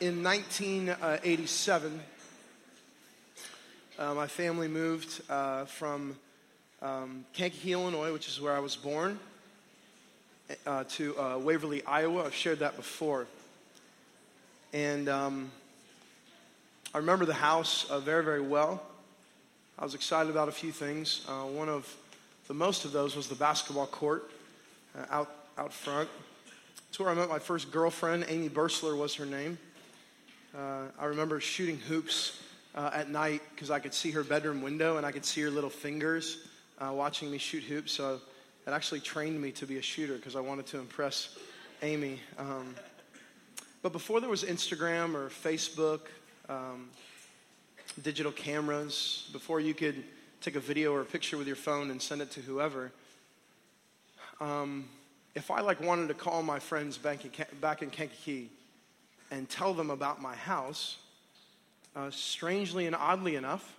in 1987, uh, my family moved uh, from um, Kankakee, Illinois, which is where I was born, uh, to uh, Waverly, Iowa. I've shared that before. And um, I remember the house uh, very, very well. I was excited about a few things. Uh, one of the most of those was the basketball court out, out front. It's where I met my first girlfriend. Amy Bursler was her name. Uh, I remember shooting hoops uh, at night because I could see her bedroom window and I could see her little fingers uh, watching me shoot hoops. So it actually trained me to be a shooter because I wanted to impress Amy. Um, but before there was Instagram or Facebook, um, digital cameras, before you could take a video or a picture with your phone and send it to whoever, um, if I like wanted to call my friends back in, back in Kankakee and tell them about my house, uh, strangely and oddly enough,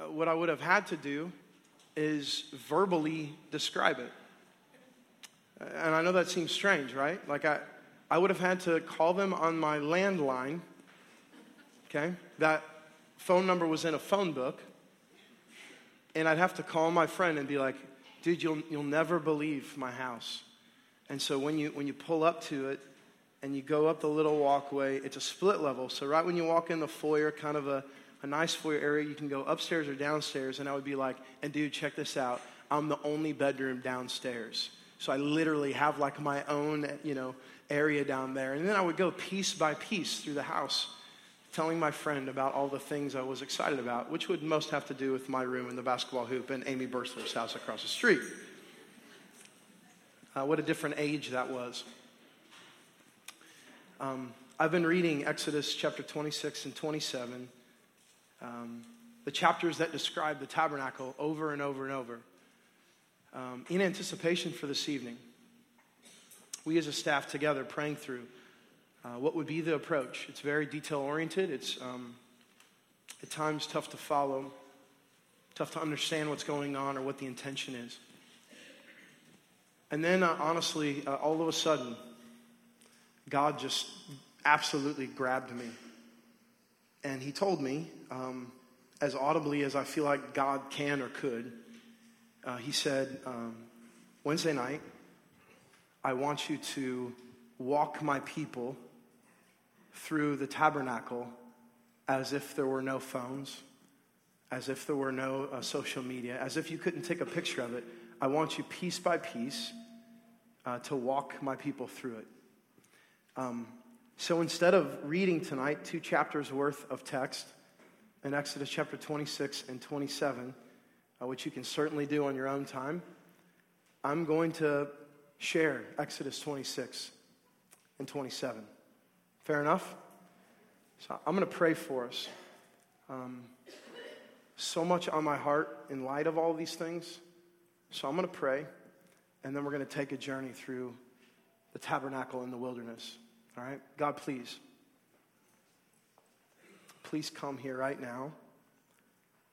uh, what I would have had to do is verbally describe it. And I know that seems strange, right? Like I, I would have had to call them on my landline. Okay, that phone number was in a phone book, and I'd have to call my friend and be like, "Dude, you'll you'll never believe my house." And so when you when you pull up to it, and you go up the little walkway. It's a split level. So, right when you walk in the foyer, kind of a, a nice foyer area, you can go upstairs or downstairs. And I would be like, and dude, check this out. I'm the only bedroom downstairs. So, I literally have like my own, you know, area down there. And then I would go piece by piece through the house, telling my friend about all the things I was excited about, which would most have to do with my room and the basketball hoop and Amy Bursler's house across the street. Uh, what a different age that was. Um, I've been reading Exodus chapter 26 and 27, um, the chapters that describe the tabernacle over and over and over, um, in anticipation for this evening. We as a staff together praying through uh, what would be the approach. It's very detail oriented, it's um, at times tough to follow, tough to understand what's going on or what the intention is. And then, uh, honestly, uh, all of a sudden, God just absolutely grabbed me. And He told me, um, as audibly as I feel like God can or could, uh, He said, um, Wednesday night, I want you to walk my people through the tabernacle as if there were no phones, as if there were no uh, social media, as if you couldn't take a picture of it. I want you piece by piece uh, to walk my people through it. Um, so instead of reading tonight two chapters worth of text in Exodus chapter 26 and 27, uh, which you can certainly do on your own time, I'm going to share Exodus 26 and 27. Fair enough? So I'm going to pray for us. Um, so much on my heart in light of all these things. So I'm going to pray, and then we're going to take a journey through the tabernacle in the wilderness. All right? God, please. Please come here right now.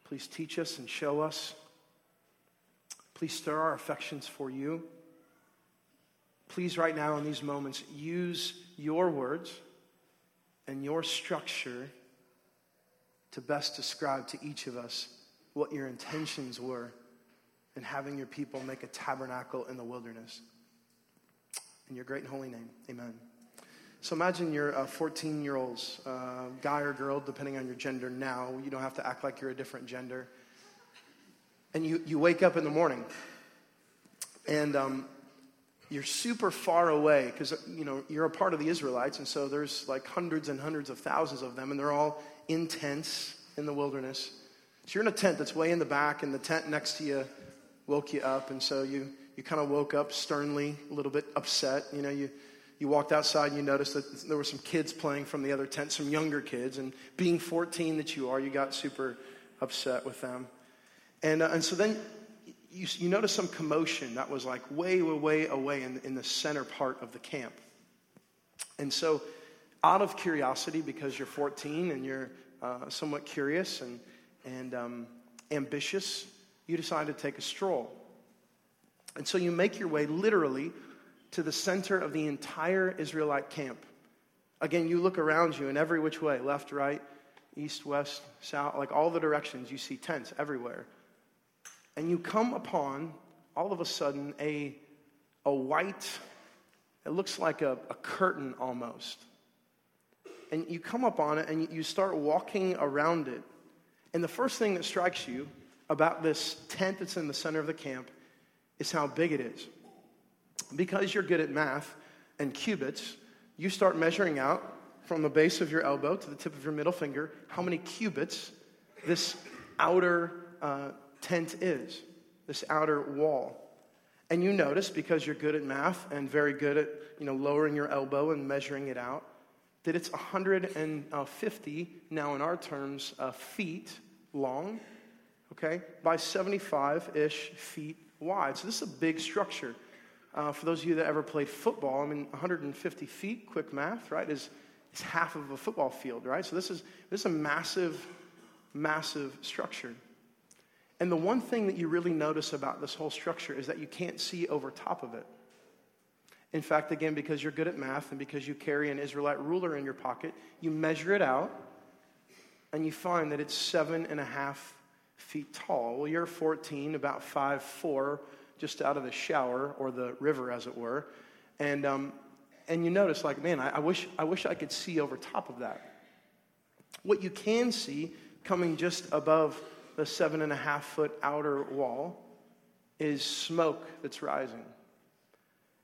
Please teach us and show us. Please stir our affections for you. Please, right now in these moments, use your words and your structure to best describe to each of us what your intentions were in having your people make a tabernacle in the wilderness. In your great and holy name, amen. So imagine you're a 14 year olds, uh, guy or girl, depending on your gender now. You don't have to act like you're a different gender. And you, you wake up in the morning and um, you're super far away because you know you're a part of the Israelites, and so there's like hundreds and hundreds of thousands of them, and they're all in tents in the wilderness. So you're in a tent that's way in the back, and the tent next to you woke you up, and so you you kind of woke up sternly, a little bit upset. You know, you, you walked outside and you noticed that there were some kids playing from the other tent, some younger kids. And being 14 that you are, you got super upset with them. And, uh, and so then you, you noticed some commotion that was like way, way, way away in, in the center part of the camp. And so, out of curiosity, because you're 14 and you're uh, somewhat curious and, and um, ambitious, you decide to take a stroll. And so you make your way literally to the center of the entire Israelite camp. Again, you look around you in every which way left, right, east, west, south like all the directions, you see tents everywhere. And you come upon, all of a sudden, a, a white, it looks like a, a curtain almost. And you come up on it and you start walking around it. And the first thing that strikes you about this tent that's in the center of the camp is how big it is. Because you're good at math and cubits, you start measuring out from the base of your elbow to the tip of your middle finger how many cubits this outer uh, tent is, this outer wall. And you notice, because you're good at math and very good at you know, lowering your elbow and measuring it out, that it's 150, now in our terms, uh, feet long, okay, by 75 ish feet wide. So this is a big structure. Uh, for those of you that ever played football, I mean, 150 feet, quick math, right, is, is half of a football field, right? So this is, this is a massive, massive structure. And the one thing that you really notice about this whole structure is that you can't see over top of it. In fact, again, because you're good at math and because you carry an Israelite ruler in your pocket, you measure it out and you find that it's seven and a half feet tall. Well, you're 14, about five four just out of the shower or the river, as it were. And, um, and you notice, like, man, I, I, wish, I wish I could see over top of that. What you can see coming just above the seven and a half foot outer wall is smoke that's rising.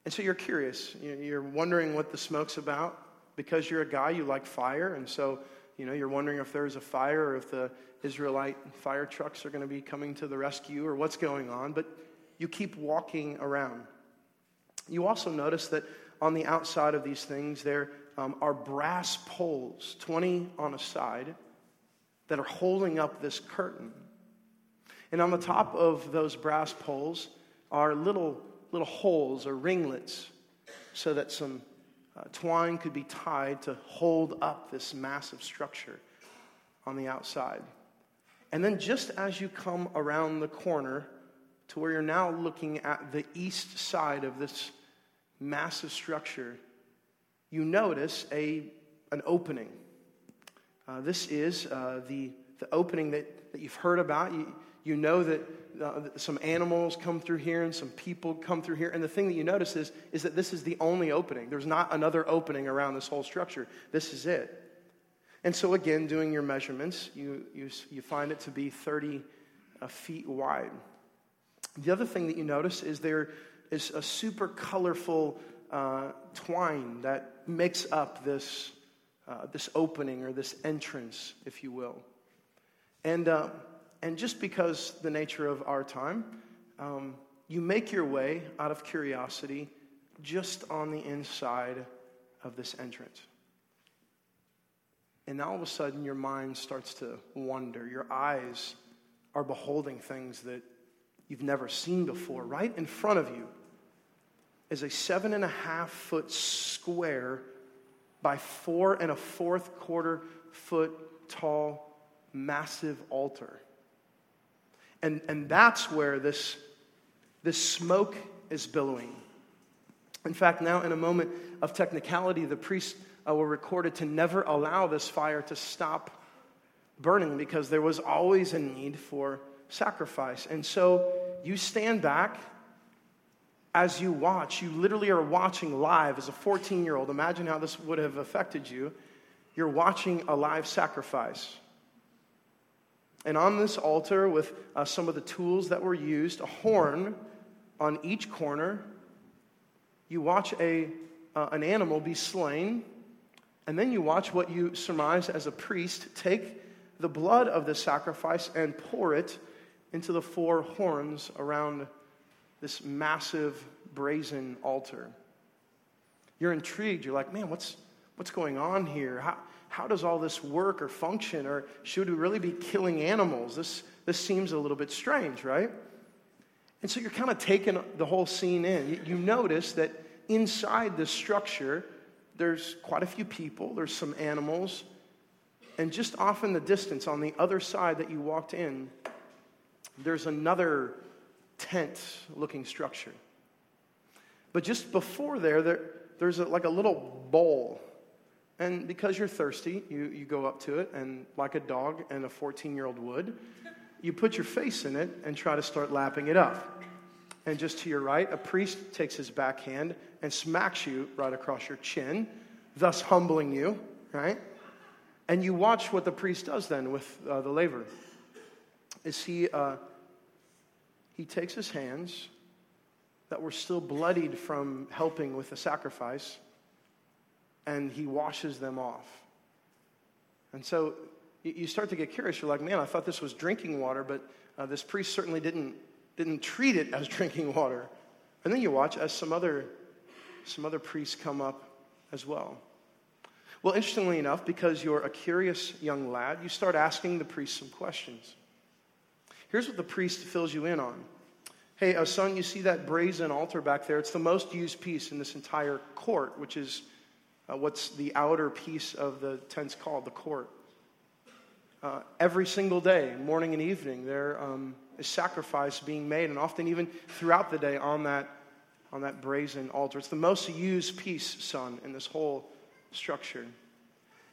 And so you're curious. You're wondering what the smoke's about. Because you're a guy, you like fire. And so, you know, you're wondering if there's a fire or if the Israelite fire trucks are going to be coming to the rescue or what's going on. But you keep walking around. You also notice that on the outside of these things, there um, are brass poles, 20 on a side, that are holding up this curtain. And on the top of those brass poles are little, little holes or ringlets so that some uh, twine could be tied to hold up this massive structure on the outside. And then, just as you come around the corner, to where you're now looking at the east side of this massive structure, you notice a, an opening. Uh, this is uh, the, the opening that, that you've heard about. You, you know that uh, some animals come through here and some people come through here. And the thing that you notice is, is that this is the only opening. There's not another opening around this whole structure. This is it. And so, again, doing your measurements, you, you, you find it to be 30 uh, feet wide. The other thing that you notice is there is a super colorful uh, twine that makes up this, uh, this opening or this entrance, if you will. And, uh, and just because the nature of our time, um, you make your way out of curiosity just on the inside of this entrance. And all of a sudden, your mind starts to wander. Your eyes are beholding things that you've never seen before. Right in front of you is a seven and a half foot square by four and a fourth quarter foot tall, massive altar. And, and that's where this, this smoke is billowing. In fact, now in a moment of technicality, the priests uh, were recorded to never allow this fire to stop burning because there was always a need for sacrifice. And so you stand back as you watch. You literally are watching live as a 14 year old. Imagine how this would have affected you. You're watching a live sacrifice. And on this altar, with uh, some of the tools that were used, a horn on each corner, you watch a, uh, an animal be slain, and then you watch what you surmise as a priest take the blood of the sacrifice and pour it into the four horns around this massive brazen altar. You're intrigued. You're like, man, what's, what's going on here? How, how does all this work or function? Or should we really be killing animals? This, this seems a little bit strange, right? And so you're kind of taking the whole scene in. You, you notice that inside the structure, there's quite a few people, there's some animals, and just off in the distance on the other side that you walked in, there's another tent looking structure. But just before there, there there's a, like a little bowl. And because you're thirsty, you, you go up to it, and like a dog and a 14 year old would, you put your face in it and try to start lapping it up. And just to your right, a priest takes his backhand and smacks you right across your chin, thus humbling you, right? And you watch what the priest does then with uh, the laver. Is he, uh, he takes his hands that were still bloodied from helping with the sacrifice and he washes them off. And so you start to get curious. You're like, man, I thought this was drinking water, but uh, this priest certainly didn't, didn't treat it as drinking water. And then you watch as some other, some other priests come up as well. Well, interestingly enough, because you're a curious young lad, you start asking the priest some questions. Here's what the priest fills you in on. Hey, uh, son, you see that brazen altar back there? It's the most used piece in this entire court, which is uh, what's the outer piece of the tent's called, the court. Uh, every single day, morning and evening, there um, is sacrifice being made, and often even throughout the day on that, on that brazen altar. It's the most used piece, son, in this whole structure.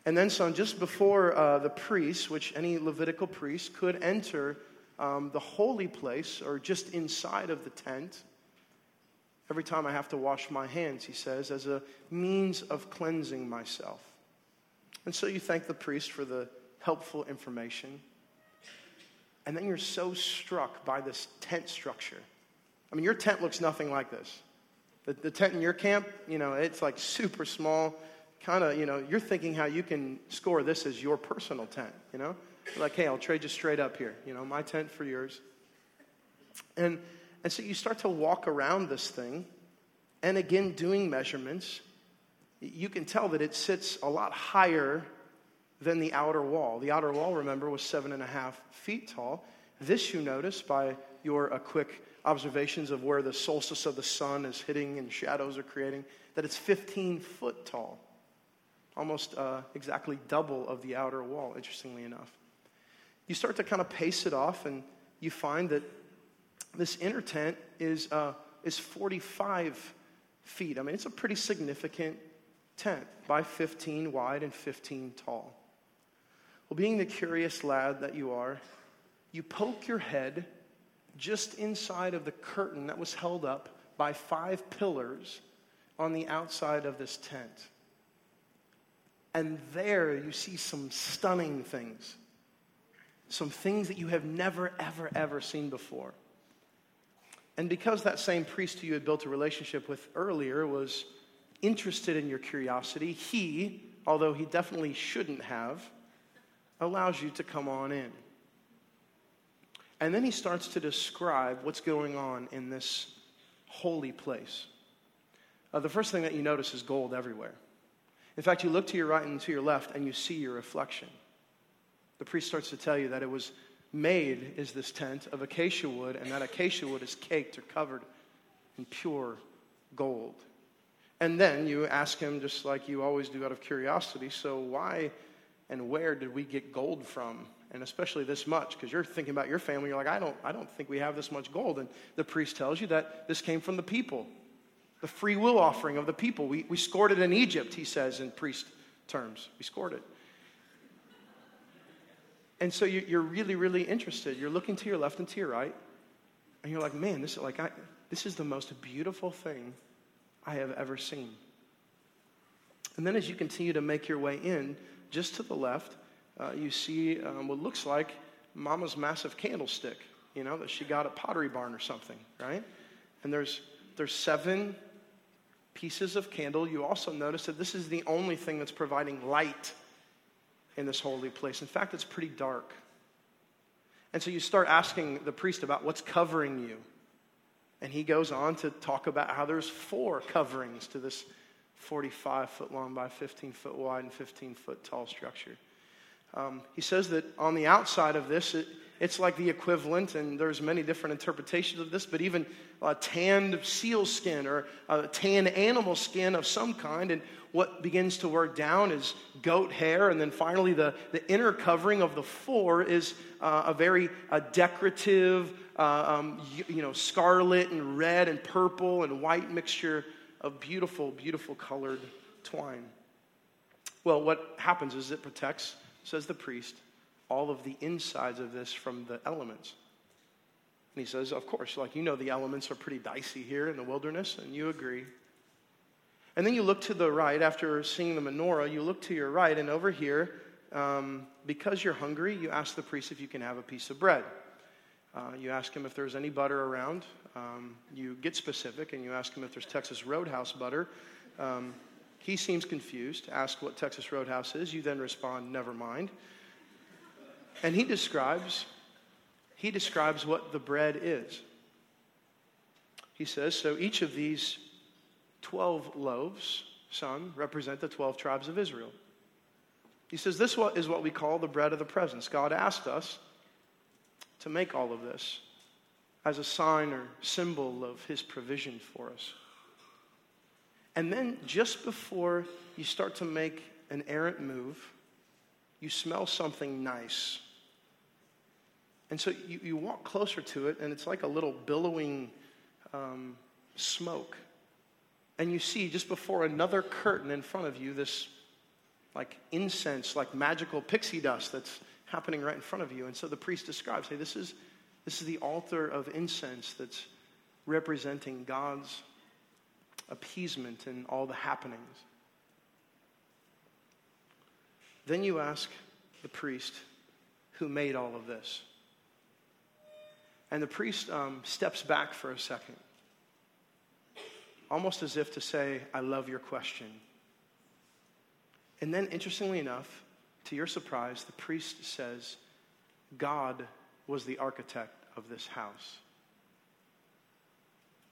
And then, son, just before uh, the priest, which any Levitical priest could enter um, the holy place or just inside of the tent, every time I have to wash my hands, he says, as a means of cleansing myself. And so you thank the priest for the helpful information. And then you're so struck by this tent structure. I mean, your tent looks nothing like this. The, the tent in your camp, you know, it's like super small. Kind of, you know, you're thinking how you can score this as your personal tent, you know? Like, hey, I'll trade you straight up here, you know, my tent for yours. And and so you start to walk around this thing, and again, doing measurements, you can tell that it sits a lot higher than the outer wall. The outer wall, remember, was seven and a half feet tall. This you notice by your uh, quick observations of where the solstice of the sun is hitting and shadows are creating, that it's 15 foot tall, almost uh, exactly double of the outer wall, interestingly enough. You start to kind of pace it off, and you find that this inner tent is, uh, is 45 feet. I mean, it's a pretty significant tent by 15 wide and 15 tall. Well, being the curious lad that you are, you poke your head just inside of the curtain that was held up by five pillars on the outside of this tent. And there you see some stunning things. Some things that you have never, ever, ever seen before. And because that same priest who you had built a relationship with earlier was interested in your curiosity, he, although he definitely shouldn't have, allows you to come on in. And then he starts to describe what's going on in this holy place. Uh, the first thing that you notice is gold everywhere. In fact, you look to your right and to your left and you see your reflection. The priest starts to tell you that it was made is this tent of acacia wood, and that acacia wood is caked or covered in pure gold. And then you ask him, just like you always do out of curiosity, so why and where did we get gold from? And especially this much, because you're thinking about your family, you're like, I don't, I don't think we have this much gold. And the priest tells you that this came from the people, the free will offering of the people. We, we scored it in Egypt, he says in priest terms. We scored it. And so you're really, really interested. You're looking to your left and to your right, and you're like, man, this is like I, this is the most beautiful thing I have ever seen. And then as you continue to make your way in, just to the left, uh, you see um, what looks like Mama's massive candlestick, you know, that she got at Pottery Barn or something, right? And there's there's seven pieces of candle. You also notice that this is the only thing that's providing light in this holy place. In fact, it's pretty dark. And so you start asking the priest about what's covering you. And he goes on to talk about how there's four coverings to this 45 foot long by 15 foot wide and 15 foot tall structure. Um, he says that on the outside of this, it, it's like the equivalent, and there's many different interpretations of this, but even a tanned seal skin or a tanned animal skin of some kind. And what begins to work down is goat hair. And then finally, the, the inner covering of the four is uh, a very uh, decorative, uh, um, you, you know, scarlet and red and purple and white mixture of beautiful, beautiful colored twine. Well, what happens is it protects, says the priest, all of the insides of this from the elements. And he says, Of course, like you know, the elements are pretty dicey here in the wilderness, and you agree. And then you look to the right after seeing the menorah, you look to your right, and over here, um, because you're hungry, you ask the priest if you can have a piece of bread. Uh, you ask him if there's any butter around. Um, you get specific and you ask him if there's Texas Roadhouse butter. Um, he seems confused. Ask what Texas Roadhouse is. You then respond, never mind. And he describes, he describes what the bread is. He says, so each of these 12 loaves, son, represent the 12 tribes of Israel. He says, this is what we call the bread of the presence. God asked us to make all of this as a sign or symbol of his provision for us. And then just before you start to make an errant move, you smell something nice. And so you, you walk closer to it, and it's like a little billowing um, smoke. And you see just before another curtain in front of you this like incense, like magical pixie dust that's happening right in front of you. And so the priest describes, hey, this is, this is the altar of incense that's representing God's appeasement and all the happenings. Then you ask the priest who made all of this. And the priest um, steps back for a second, almost as if to say, I love your question. And then, interestingly enough, to your surprise, the priest says, God was the architect of this house.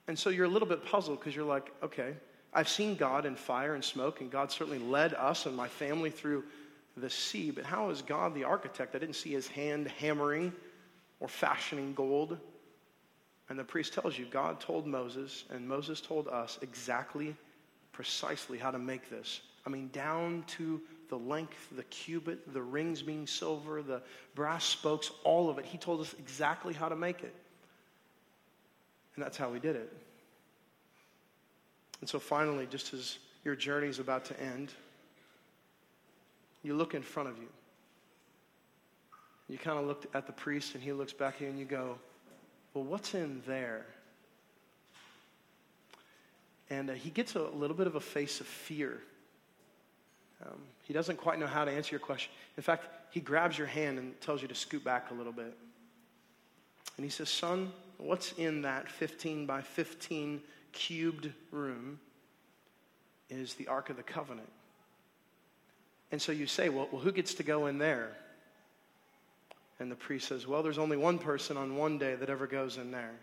And so you're a little bit puzzled because you're like, okay, I've seen God in fire and smoke, and God certainly led us and my family through the sea, but how is God the architect? I didn't see his hand hammering or fashioning gold. And the priest tells you God told Moses, and Moses told us exactly, precisely how to make this. I mean, down to the length, the cubit, the rings being silver, the brass spokes, all of it. He told us exactly how to make it. And that's how we did it. And so finally, just as your journey is about to end, you look in front of you. You kind of look at the priest, and he looks back at you, and you go, Well, what's in there? And uh, he gets a little bit of a face of fear um, he doesn't quite know how to answer your question. In fact, he grabs your hand and tells you to scoot back a little bit. And he says, Son, what's in that 15 by 15 cubed room is the Ark of the Covenant. And so you say, well, well, who gets to go in there? And the priest says, Well, there's only one person on one day that ever goes in there.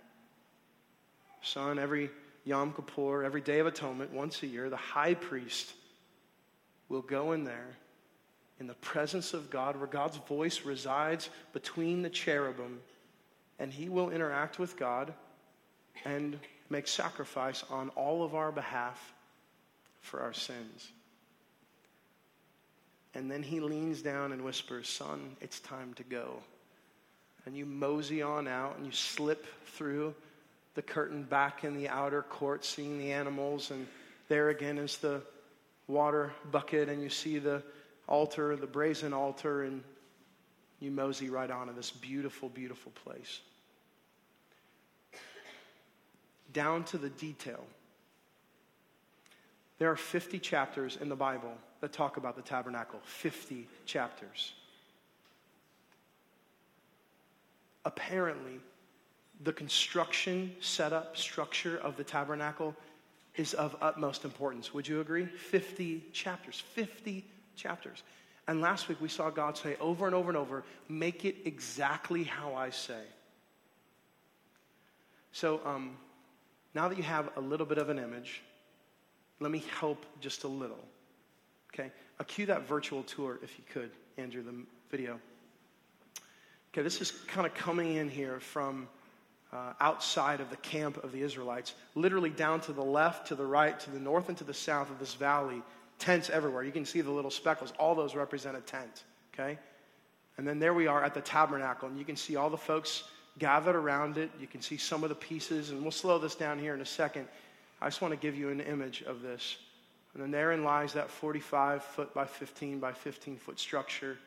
Son, every Yom Kippur, every Day of Atonement, once a year, the high priest will go in there in the presence of God, where God's voice resides between the cherubim, and he will interact with God and make sacrifice on all of our behalf for our sins. And then he leans down and whispers, Son, it's time to go. And you mosey on out and you slip through the curtain back in the outer court, seeing the animals, and there again is the water bucket and you see the altar, the brazen altar, and you mosey right onto this beautiful, beautiful place. Down to the detail. There are 50 chapters in the Bible that talk about the tabernacle. 50 chapters. Apparently, the construction, setup, structure of the tabernacle is of utmost importance. Would you agree? 50 chapters. 50 chapters. And last week we saw God say over and over and over, make it exactly how I say. So um, now that you have a little bit of an image, let me help just a little. Okay? I'll cue that virtual tour if you could, Andrew, the video. Okay, this is kind of coming in here from uh, outside of the camp of the Israelites, literally down to the left, to the right, to the north, and to the south of this valley. Tents everywhere. You can see the little speckles. All those represent a tent, okay? And then there we are at the tabernacle, and you can see all the folks gathered around it. You can see some of the pieces, and we'll slow this down here in a second. I just want to give you an image of this. And then therein lies that 45 foot by 15 by 15 foot structure.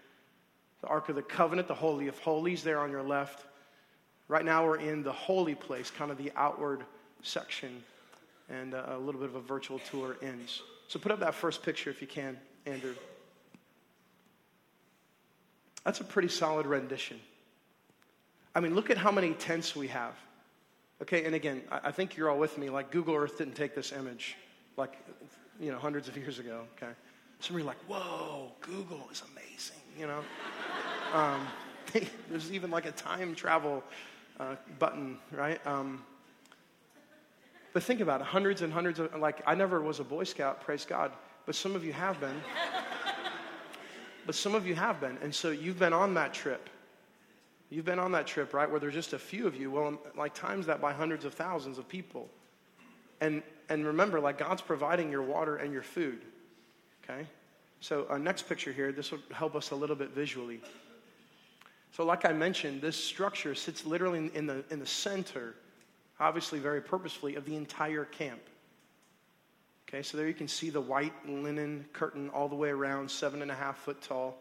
The Ark of the Covenant, the Holy of Holies, there on your left. Right now, we're in the holy place, kind of the outward section, and uh, a little bit of a virtual tour ends. So, put up that first picture if you can, Andrew. That's a pretty solid rendition. I mean, look at how many tents we have. Okay, and again, I think you're all with me. Like, Google Earth didn't take this image, like, you know, hundreds of years ago. Okay. Some of you are like, whoa, Google is amazing, you know? um, there's even like a time travel uh, button, right? Um, but think about it hundreds and hundreds of, like, I never was a Boy Scout, praise God, but some of you have been. but some of you have been. And so you've been on that trip. You've been on that trip, right, where there's just a few of you. Well, like, times that by hundreds of thousands of people. And, and remember, like, God's providing your water and your food. Okay? So, uh, next picture here, this will help us a little bit visually. So, like I mentioned, this structure sits literally in the, in the center, obviously very purposefully, of the entire camp. Okay, so there you can see the white linen curtain all the way around, seven and a half foot tall,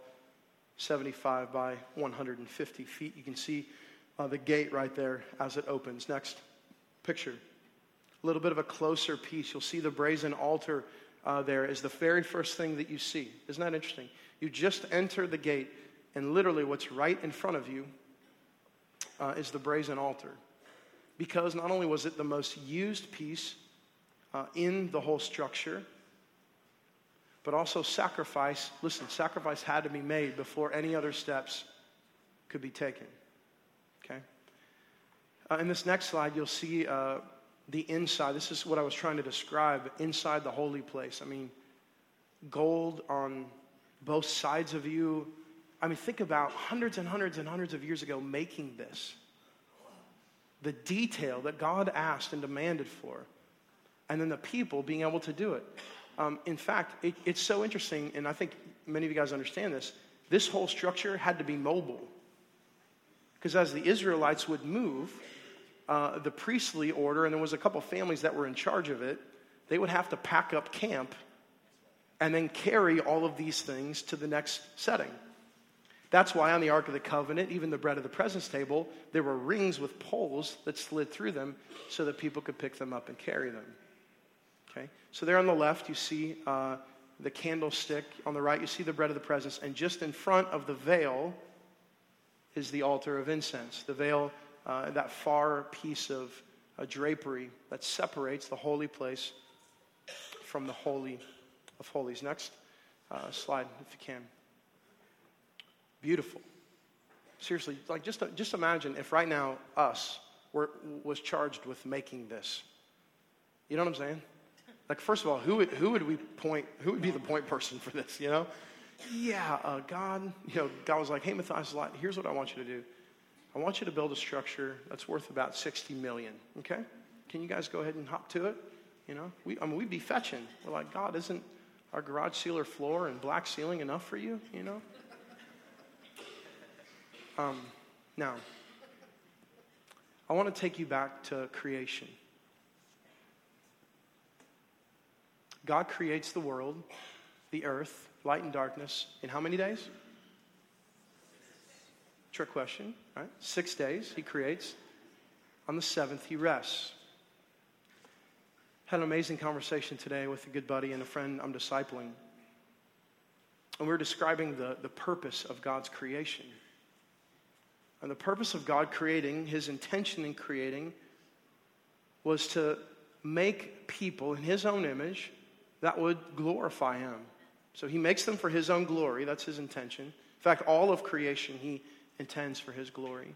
75 by 150 feet. You can see uh, the gate right there as it opens. Next picture. A little bit of a closer piece. You'll see the brazen altar uh, there is the very first thing that you see. Isn't that interesting? You just enter the gate and literally, what's right in front of you uh, is the brazen altar. Because not only was it the most used piece uh, in the whole structure, but also sacrifice. Listen, sacrifice had to be made before any other steps could be taken. Okay? Uh, in this next slide, you'll see uh, the inside. This is what I was trying to describe inside the holy place. I mean, gold on both sides of you, I mean, think about hundreds and hundreds and hundreds of years ago making this. The detail that God asked and demanded for, and then the people being able to do it. Um, in fact, it, it's so interesting, and I think many of you guys understand this. This whole structure had to be mobile. Because as the Israelites would move, uh, the priestly order, and there was a couple families that were in charge of it, they would have to pack up camp and then carry all of these things to the next setting. That's why on the Ark of the Covenant, even the bread of the presence table, there were rings with poles that slid through them so that people could pick them up and carry them. Okay? So there on the left, you see uh, the candlestick. On the right, you see the bread of the presence. And just in front of the veil is the altar of incense. The veil, uh, that far piece of uh, drapery that separates the holy place from the Holy of Holies. Next uh, slide, if you can. Beautiful. Seriously, like just, just imagine if right now us were, was charged with making this. You know what I'm saying? Like, first of all, who would, who would we point, who would be the point person for this, you know? Yeah, uh, God, you know, God was like, hey, Matthias, here's what I want you to do. I want you to build a structure that's worth about 60 million, okay? Can you guys go ahead and hop to it? You know, we, I mean, we'd be fetching. We're like, God, isn't our garage ceiler floor and black ceiling enough for you, you know? Um, now, I want to take you back to creation. God creates the world, the earth, light and darkness, in how many days? Trick question, right? Six days he creates. On the seventh, he rests. Had an amazing conversation today with a good buddy and a friend I'm discipling. And we are describing the, the purpose of God's creation. And the purpose of God creating, his intention in creating, was to make people in his own image that would glorify him. So he makes them for his own glory. That's his intention. In fact, all of creation he intends for his glory.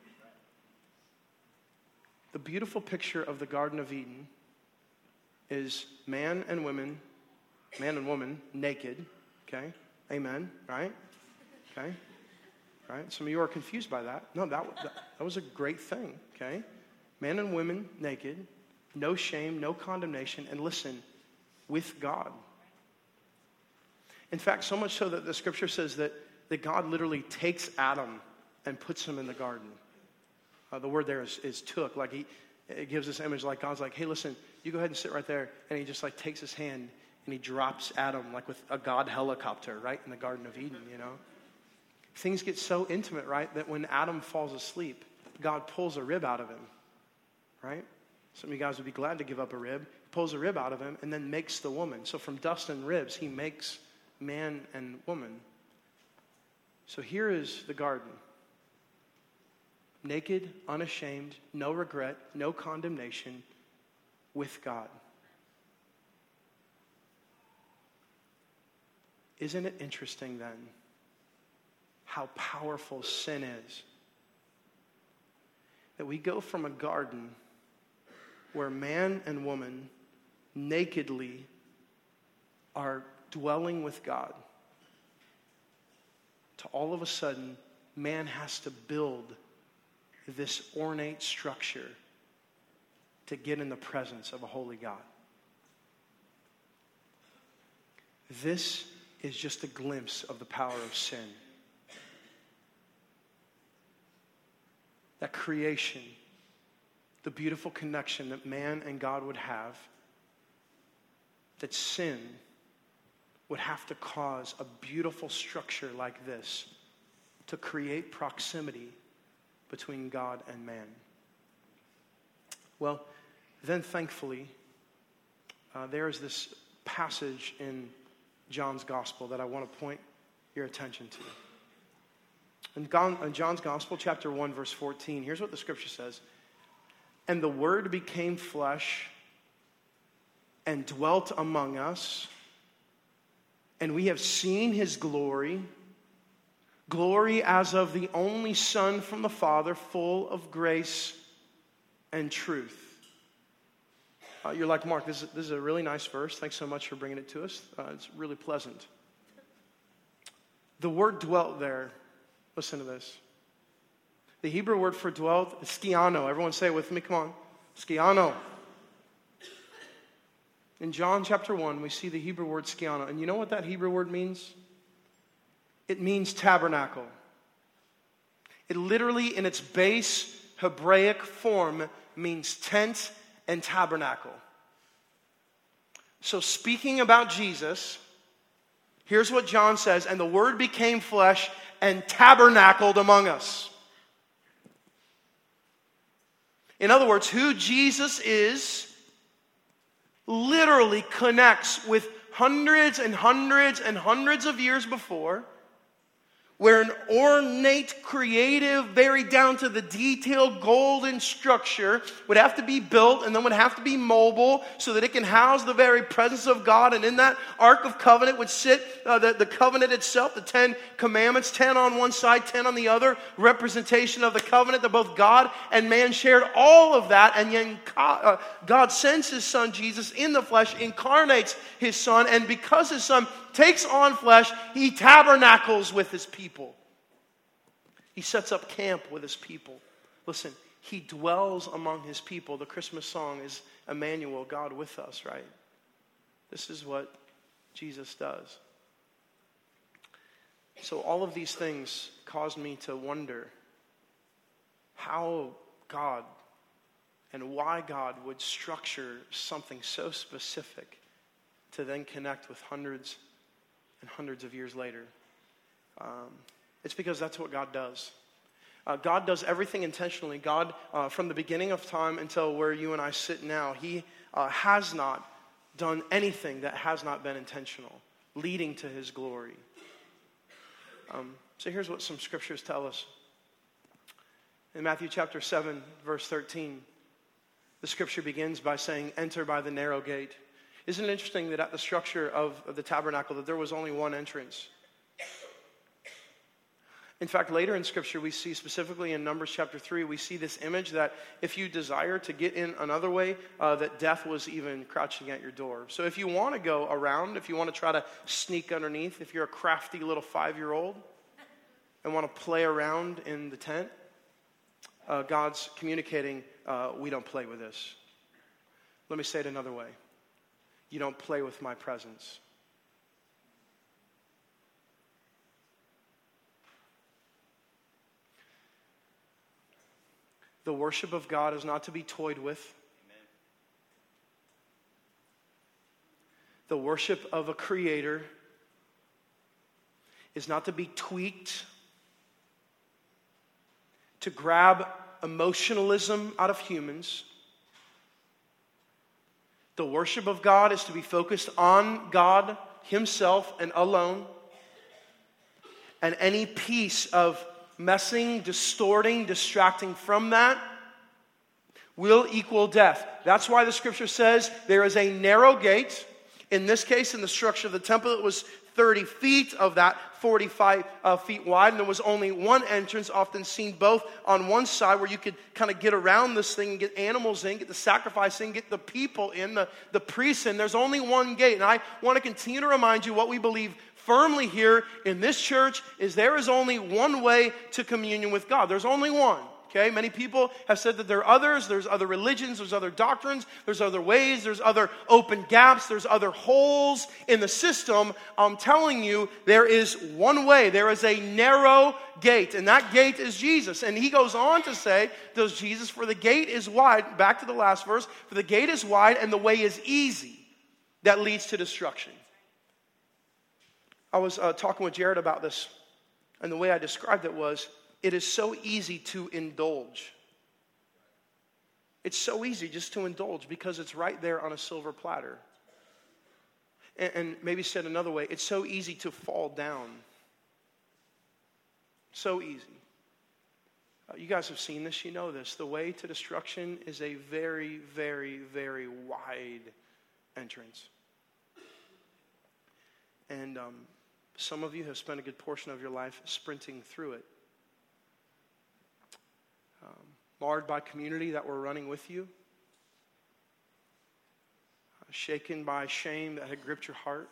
The beautiful picture of the Garden of Eden is man and women, man and woman, naked. Okay? Amen, right? Okay? Right? Some of you are confused by that. No, that, that, that was a great thing, okay? Men and women naked, no shame, no condemnation, and listen, with God. In fact, so much so that the scripture says that, that God literally takes Adam and puts him in the garden. Uh, the word there is, is took. Like he, it gives this image like God's like, hey, listen, you go ahead and sit right there. And he just like takes his hand and he drops Adam like with a God helicopter right in the Garden of Eden, you know? Things get so intimate, right, that when Adam falls asleep, God pulls a rib out of him, right? Some of you guys would be glad to give up a rib. He pulls a rib out of him and then makes the woman. So from dust and ribs, he makes man and woman. So here is the garden naked, unashamed, no regret, no condemnation, with God. Isn't it interesting then how powerful sin is? That we go from a garden where man and woman nakedly are dwelling with God to all of a sudden, man has to build this ornate structure to get in the presence of a holy God. This is just a glimpse of the power of sin. That creation, the beautiful connection that man and God would have, that sin would have to cause a beautiful structure like this to create proximity between God and man. Well, then thankfully, uh, there is this passage in John's gospel that I want to point your attention to. In John's gospel, chapter 1, verse 14, here's what the scripture says And the word became flesh and dwelt among us, and we have seen his glory glory as of the only Son from the Father, full of grace and truth. Uh, you're like, Mark, this is, this is a really nice verse. Thanks so much for bringing it to us. Uh, it's really pleasant. The word dwelt there, listen to this. The Hebrew word for dwelt is skiano. Everyone say it with me. Come on. Skiano. In John chapter 1, we see the Hebrew word skiano. And you know what that Hebrew word means? It means tabernacle. It literally, in its base Hebraic form, means tent and tabernacle. So, speaking about Jesus, here's what John says And the Word became flesh and tabernacled among us. In other words, who Jesus is literally connects with hundreds and hundreds and hundreds of years before where an ornate, creative, very down to the detail golden structure would have to be built and then would have to be mobile so that it can house the very presence of God. And in that Ark of Covenant would sit uh, the, the covenant itself, the Ten Commandments, ten on one side, ten on the other, representation of the covenant that both God and man shared. All of that, and then uh, God sends his son Jesus in the flesh, incarnates his son, and because his son takes on flesh, he tabernacles with his people. He sets up camp with his people. Listen, he dwells among his people. The Christmas song is Emmanuel, God with us, right? This is what Jesus does. So, all of these things caused me to wonder how God and why God would structure something so specific to then connect with hundreds and hundreds of years later. Um, it's because that's what God does. Uh, God does everything intentionally. God, uh, from the beginning of time until where you and I sit now, He uh, has not done anything that has not been intentional, leading to His glory. Um, so here's what some scriptures tell us. In Matthew chapter 7, verse 13, the scripture begins by saying, Enter by the narrow gate. Isn't it interesting that at the structure of, of the tabernacle that there was only one entrance? In fact, later in Scripture, we see specifically in Numbers chapter 3, we see this image that if you desire to get in another way, uh, that death was even crouching at your door. So if you want to go around, if you want to try to sneak underneath, if you're a crafty little five year old and want to play around in the tent, uh, God's communicating, uh, we don't play with this. Let me say it another way you don't play with my presence. The worship of God is not to be toyed with. the worship of a creator is not to be tweaked, to grab emotionalism out of humans. The worship of God is to be focused on God Himself and alone. And any piece of messing, distorting, distracting from that will equal death. That's why the scripture says there is a narrow gate. In this case, in the structure of the temple, it was 30 feet of that 45 uh, feet wide, and there was only one entrance, often seen both on one side where you could kind of get around this thing and get animals in, get the sacrifice in, get the people in, the, the priests in. There's only one gate. And I want to continue to remind you what we believe firmly here in this church is there is only one way to communion with God. There's only one. Okay, many people have said that there are others, there's other religions, there's other doctrines, there's other ways, there's other open gaps, there's other holes in the system. I'm telling you, there is one way, there is a narrow gate, and that gate is Jesus. And he goes on to say, Does Jesus, for the gate is wide, back to the last verse, for the gate is wide and the way is easy that leads to destruction. I was uh, talking with Jared about this, and the way I described it was it is so easy to indulge. It's so easy just to indulge because it's right there on a silver platter. And, and maybe said another way, it's so easy to fall down. So easy. Uh, you guys have seen this, you know this. The way to destruction is a very, very, very wide entrance. And um, some of you have spent a good portion of your life sprinting through it um, marred by community that were running with you, shaken by shame that had gripped your heart.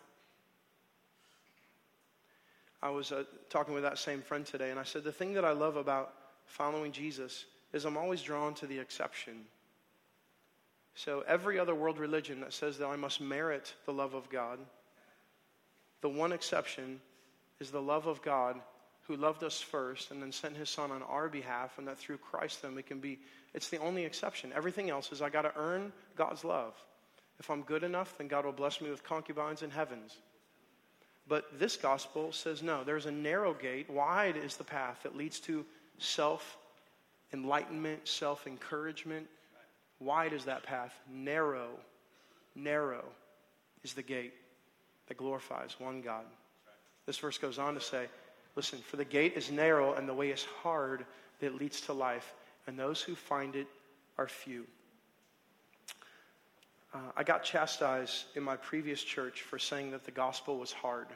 I was uh, talking with that same friend today, and I said, The thing that I love about following Jesus is I'm always drawn to the exception. So, every other world religion that says that I must merit the love of God, the one exception is the love of God who loved us first and then sent his son on our behalf, and that through Christ then we can be. It's the only exception. Everything else is I got to earn God's love. If I'm good enough, then God will bless me with concubines in heavens. But this gospel says no, there's a narrow gate. Wide is the path that leads to self enlightenment, self encouragement. Wide is that path. Narrow, narrow is the gate that glorifies one God. This verse goes on to say, Listen, for the gate is narrow and the way is hard that leads to life, and those who find it are few. Uh, I got chastised in my previous church for saying that the gospel was hard.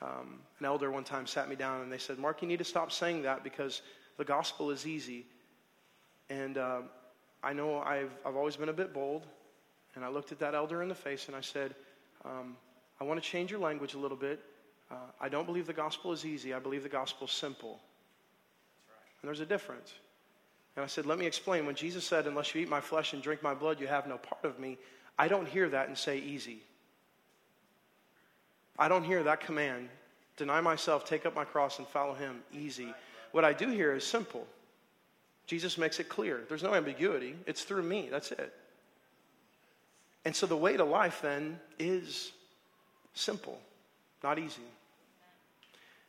Um, an elder one time sat me down and they said, Mark, you need to stop saying that because the gospel is easy. And uh, I know I've, I've always been a bit bold. And I looked at that elder in the face and I said, um, I want to change your language a little bit. Uh, I don't believe the gospel is easy. I believe the gospel is simple. And there's a difference. And I said, Let me explain. When Jesus said, Unless you eat my flesh and drink my blood, you have no part of me, I don't hear that and say easy. I don't hear that command deny myself, take up my cross, and follow him easy. What I do hear is simple. Jesus makes it clear. There's no ambiguity. It's through me. That's it. And so the way to life then is simple, not easy.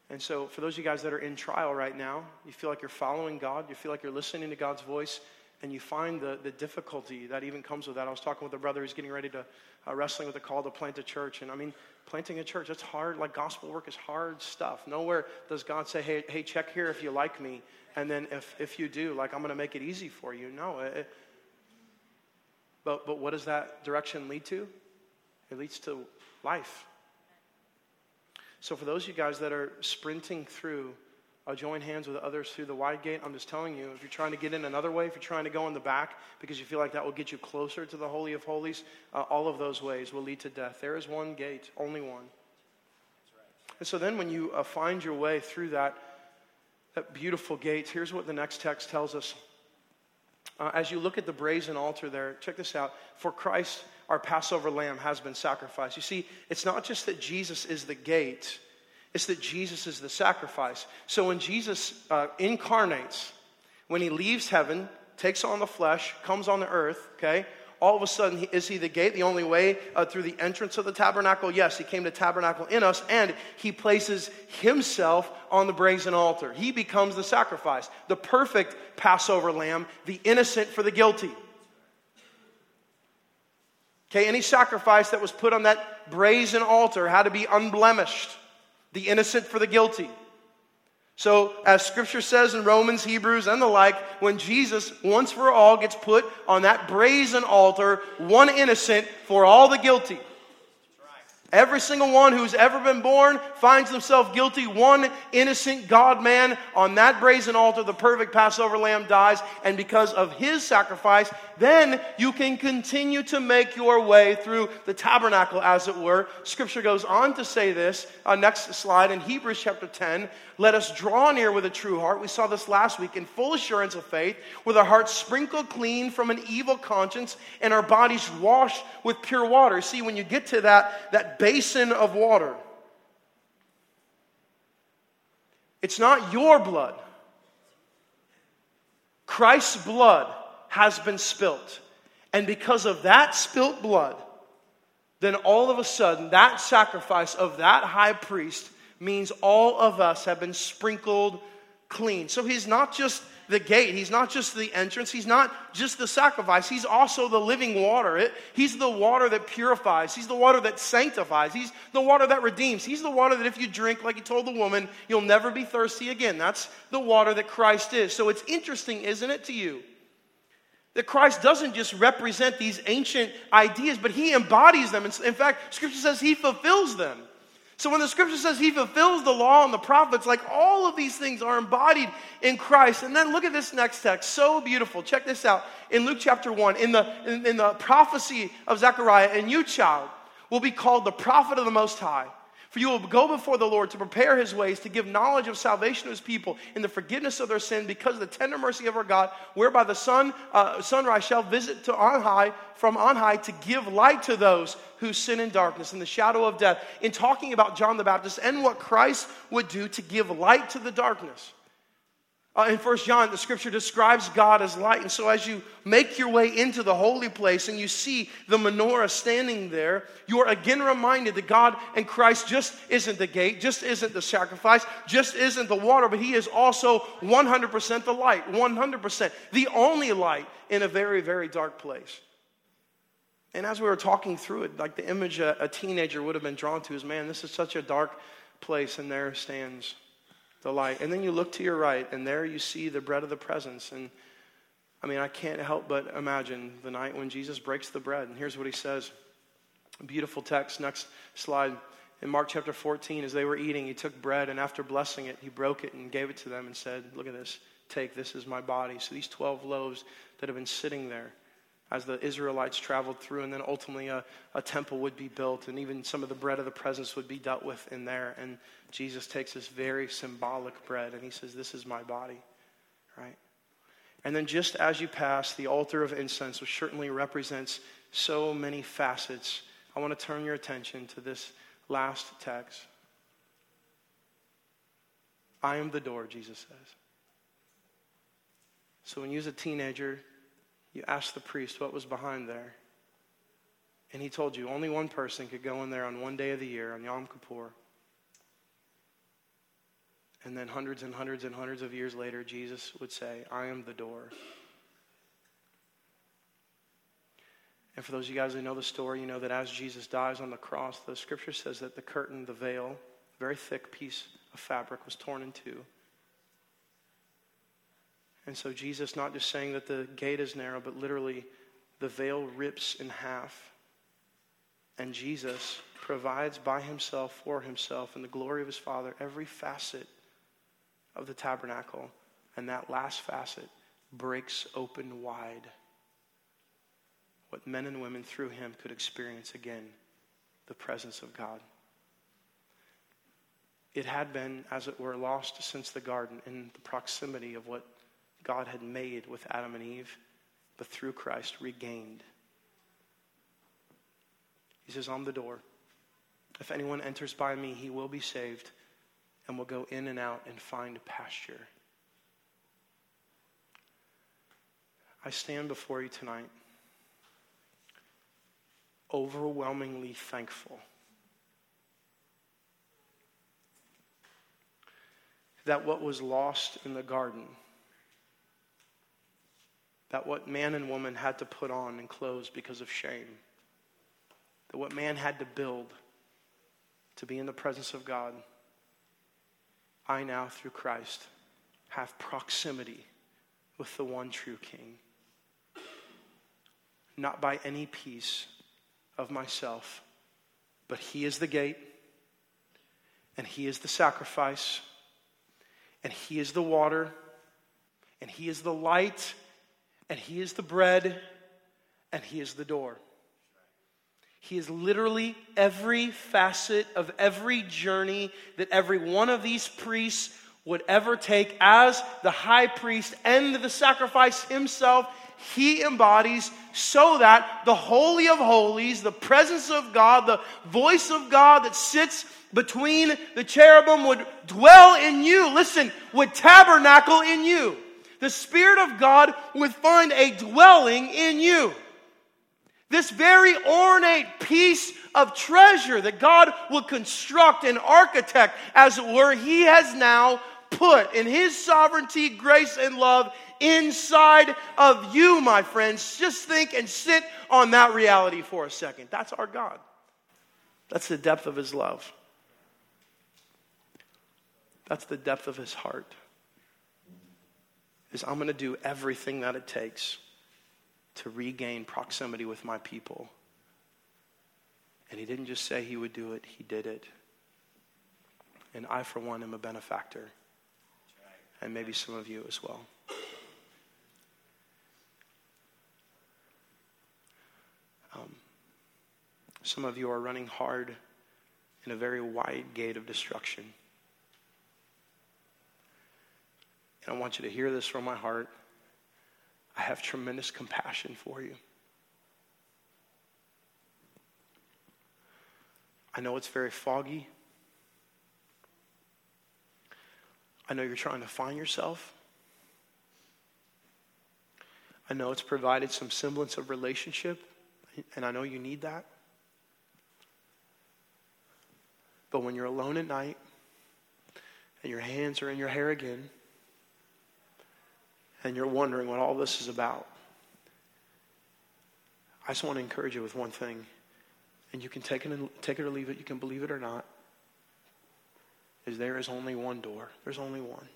And so, for those of you guys that are in trial right now, you feel like you're following God, you feel like you're listening to God's voice, and you find the, the difficulty that even comes with that. I was talking with a brother who's getting ready to, uh, wrestling with the call to plant a church. And I mean, planting a church, that's hard. Like, gospel work is hard stuff. Nowhere does God say, hey, hey check here if you like me. And then if, if you do, like, I'm going to make it easy for you. No. It, but, but what does that direction lead to? It leads to life. So, for those of you guys that are sprinting through, uh, join hands with others through the wide gate. I'm just telling you, if you're trying to get in another way, if you're trying to go in the back because you feel like that will get you closer to the Holy of Holies, uh, all of those ways will lead to death. There is one gate, only one. And so then when you uh, find your way through that, that beautiful gate, here's what the next text tells us. Uh, as you look at the brazen altar there, check this out. For Christ our Passover lamb has been sacrificed. You see, it's not just that Jesus is the gate, it's that Jesus is the sacrifice. So when Jesus uh, incarnates, when he leaves heaven, takes on the flesh, comes on the earth, okay, all of a sudden, is he the gate, the only way uh, through the entrance of the tabernacle? Yes, he came to tabernacle in us, and he places himself on the brazen altar. He becomes the sacrifice, the perfect Passover lamb, the innocent for the guilty. Okay, any sacrifice that was put on that brazen altar had to be unblemished, the innocent for the guilty. So, as scripture says in Romans, Hebrews, and the like, when Jesus once for all gets put on that brazen altar, one innocent for all the guilty. Every single one who's ever been born finds himself guilty. One innocent God man on that brazen altar, the perfect Passover lamb, dies. And because of his sacrifice, then you can continue to make your way through the tabernacle, as it were. Scripture goes on to say this. Uh, next slide in Hebrews chapter 10. Let us draw near with a true heart. We saw this last week in full assurance of faith, with our hearts sprinkled clean from an evil conscience and our bodies washed with pure water. See, when you get to that, that basin of water, it's not your blood. Christ's blood has been spilt. And because of that spilt blood, then all of a sudden, that sacrifice of that high priest means all of us have been sprinkled clean. So he's not just the gate, he's not just the entrance, he's not just the sacrifice, he's also the living water. It, he's the water that purifies, he's the water that sanctifies, he's the water that redeems, he's the water that if you drink, like he told the woman, you'll never be thirsty again. That's the water that Christ is. So it's interesting, isn't it, to you? That Christ doesn't just represent these ancient ideas, but he embodies them. In fact, Scripture says he fulfills them. So when the scripture says he fulfills the law and the prophets, like all of these things are embodied in Christ. And then look at this next text, so beautiful. Check this out. In Luke chapter 1, in the, in, in the prophecy of Zechariah, and you, child, will be called the prophet of the Most High. For you will go before the Lord to prepare his ways, to give knowledge of salvation to his people in the forgiveness of their sin, because of the tender mercy of our God, whereby the sun, uh, sunrise shall visit to on high, from on high, to give light to those who sin in darkness, in the shadow of death. In talking about John the Baptist and what Christ would do to give light to the darkness. Uh, in First John, the scripture describes God as light. And so, as you make your way into the holy place and you see the menorah standing there, you are again reminded that God and Christ just isn't the gate, just isn't the sacrifice, just isn't the water, but He is also 100% the light, 100%, the only light in a very, very dark place. And as we were talking through it, like the image a, a teenager would have been drawn to is man, this is such a dark place, and there stands the light. And then you look to your right, and there you see the bread of the presence. And I mean, I can't help but imagine the night when Jesus breaks the bread. And here's what he says beautiful text. Next slide. In Mark chapter 14, as they were eating, he took bread, and after blessing it, he broke it and gave it to them and said, Look at this. Take, this is my body. So these 12 loaves that have been sitting there as the Israelites traveled through, and then ultimately a, a temple would be built, and even some of the bread of the presence would be dealt with in there. And Jesus takes this very symbolic bread and he says, This is my body, right? And then just as you pass the altar of incense, which certainly represents so many facets, I want to turn your attention to this last text. I am the door, Jesus says. So when you was a teenager, you asked the priest what was behind there. And he told you only one person could go in there on one day of the year, on Yom Kippur. And then hundreds and hundreds and hundreds of years later, Jesus would say, I am the door. And for those of you guys who know the story, you know that as Jesus dies on the cross, the scripture says that the curtain, the veil, very thick piece of fabric, was torn in two. And so Jesus, not just saying that the gate is narrow, but literally the veil rips in half. And Jesus provides by himself, for himself, in the glory of his Father, every facet of the tabernacle. And that last facet breaks open wide what men and women through him could experience again the presence of God. It had been, as it were, lost since the garden in the proximity of what God had made with Adam and Eve, but through Christ regained. He says, I'm the door. If anyone enters by me, he will be saved and will go in and out and find pasture. I stand before you tonight overwhelmingly thankful that what was lost in the garden, that what man and woman had to put on and clothes because of shame, that what man had to build to be in the presence of God, I now, through Christ, have proximity with the one true King. Not by any piece of myself, but He is the gate, and He is the sacrifice and He is the water, and He is the light, and He is the bread, and He is the door. He is literally every facet of every journey that every one of these priests would ever take as the high priest and the sacrifice himself. He embodies so that the Holy of Holies, the presence of God, the voice of God that sits between the cherubim would dwell in you. Listen, would tabernacle in you. The Spirit of God would find a dwelling in you. This very ornate piece of treasure that God would construct and architect, as it were, He has now put in His sovereignty, grace, and love inside of you, my friends. Just think and sit on that reality for a second. That's our God. That's the depth of His love. That's the depth of his heart. Is I'm going to do everything that it takes to regain proximity with my people. And he didn't just say he would do it, he did it. And I, for one, am a benefactor. And maybe some of you as well. Um, some of you are running hard in a very wide gate of destruction. And I want you to hear this from my heart. I have tremendous compassion for you. I know it's very foggy. I know you're trying to find yourself. I know it's provided some semblance of relationship, and I know you need that. But when you're alone at night and your hands are in your hair again, and you're wondering what all this is about, I just want to encourage you with one thing. And you can take it, and, take it or leave it. You can believe it or not. Is there is only one door. There's only one.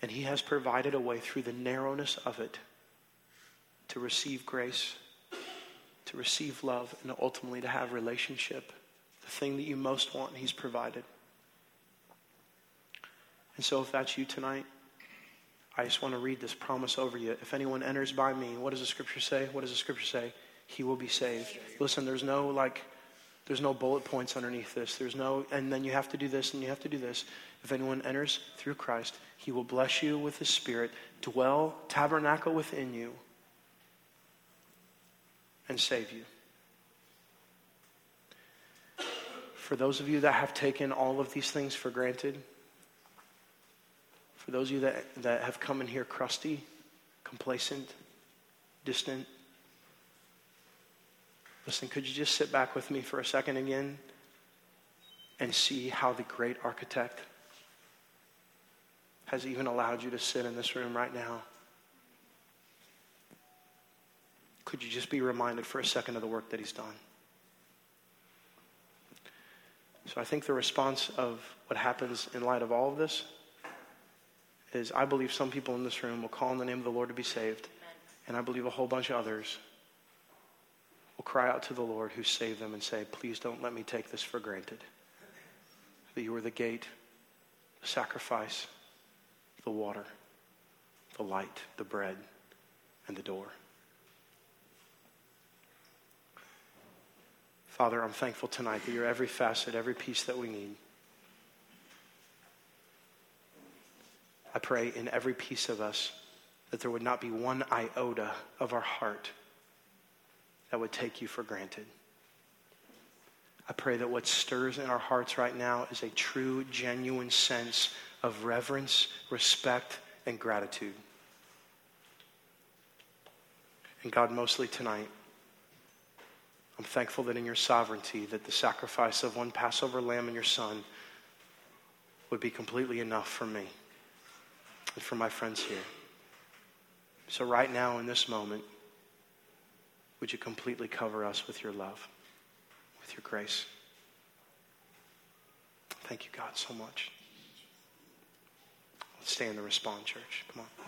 And He has provided a way through the narrowness of it to receive grace, to receive love, and ultimately to have relationship. The thing that you most want, He's provided. And so, if that's you tonight, I just want to read this promise over you. If anyone enters by me, what does the scripture say? What does the scripture say? He will be saved. Listen, there's no like, there's no bullet points underneath this. There's no, and then you have to do this and you have to do this. If anyone enters through Christ, he will bless you with his spirit, dwell, tabernacle within you, and save you. For those of you that have taken all of these things for granted, for those of you that, that have come in here crusty, complacent, distant, listen, could you just sit back with me for a second again and see how the great architect has even allowed you to sit in this room right now? Could you just be reminded for a second of the work that he's done? So I think the response of what happens in light of all of this is I believe some people in this room will call on the name of the Lord to be saved, and I believe a whole bunch of others will cry out to the Lord who saved them and say, Please don't let me take this for granted. That you are the gate, the sacrifice, the water, the light, the bread, and the door. Father, I'm thankful tonight that you're every facet, every piece that we need. I pray in every piece of us that there would not be one iota of our heart that would take you for granted. I pray that what stirs in our hearts right now is a true, genuine sense of reverence, respect, and gratitude. And God, mostly tonight, I'm thankful that in your sovereignty that the sacrifice of one Passover lamb and your son would be completely enough for me and for my friends here. So, right now, in this moment, would you completely cover us with your love, with your grace? Thank you, God, so much. Let's stand and respond, church. Come on.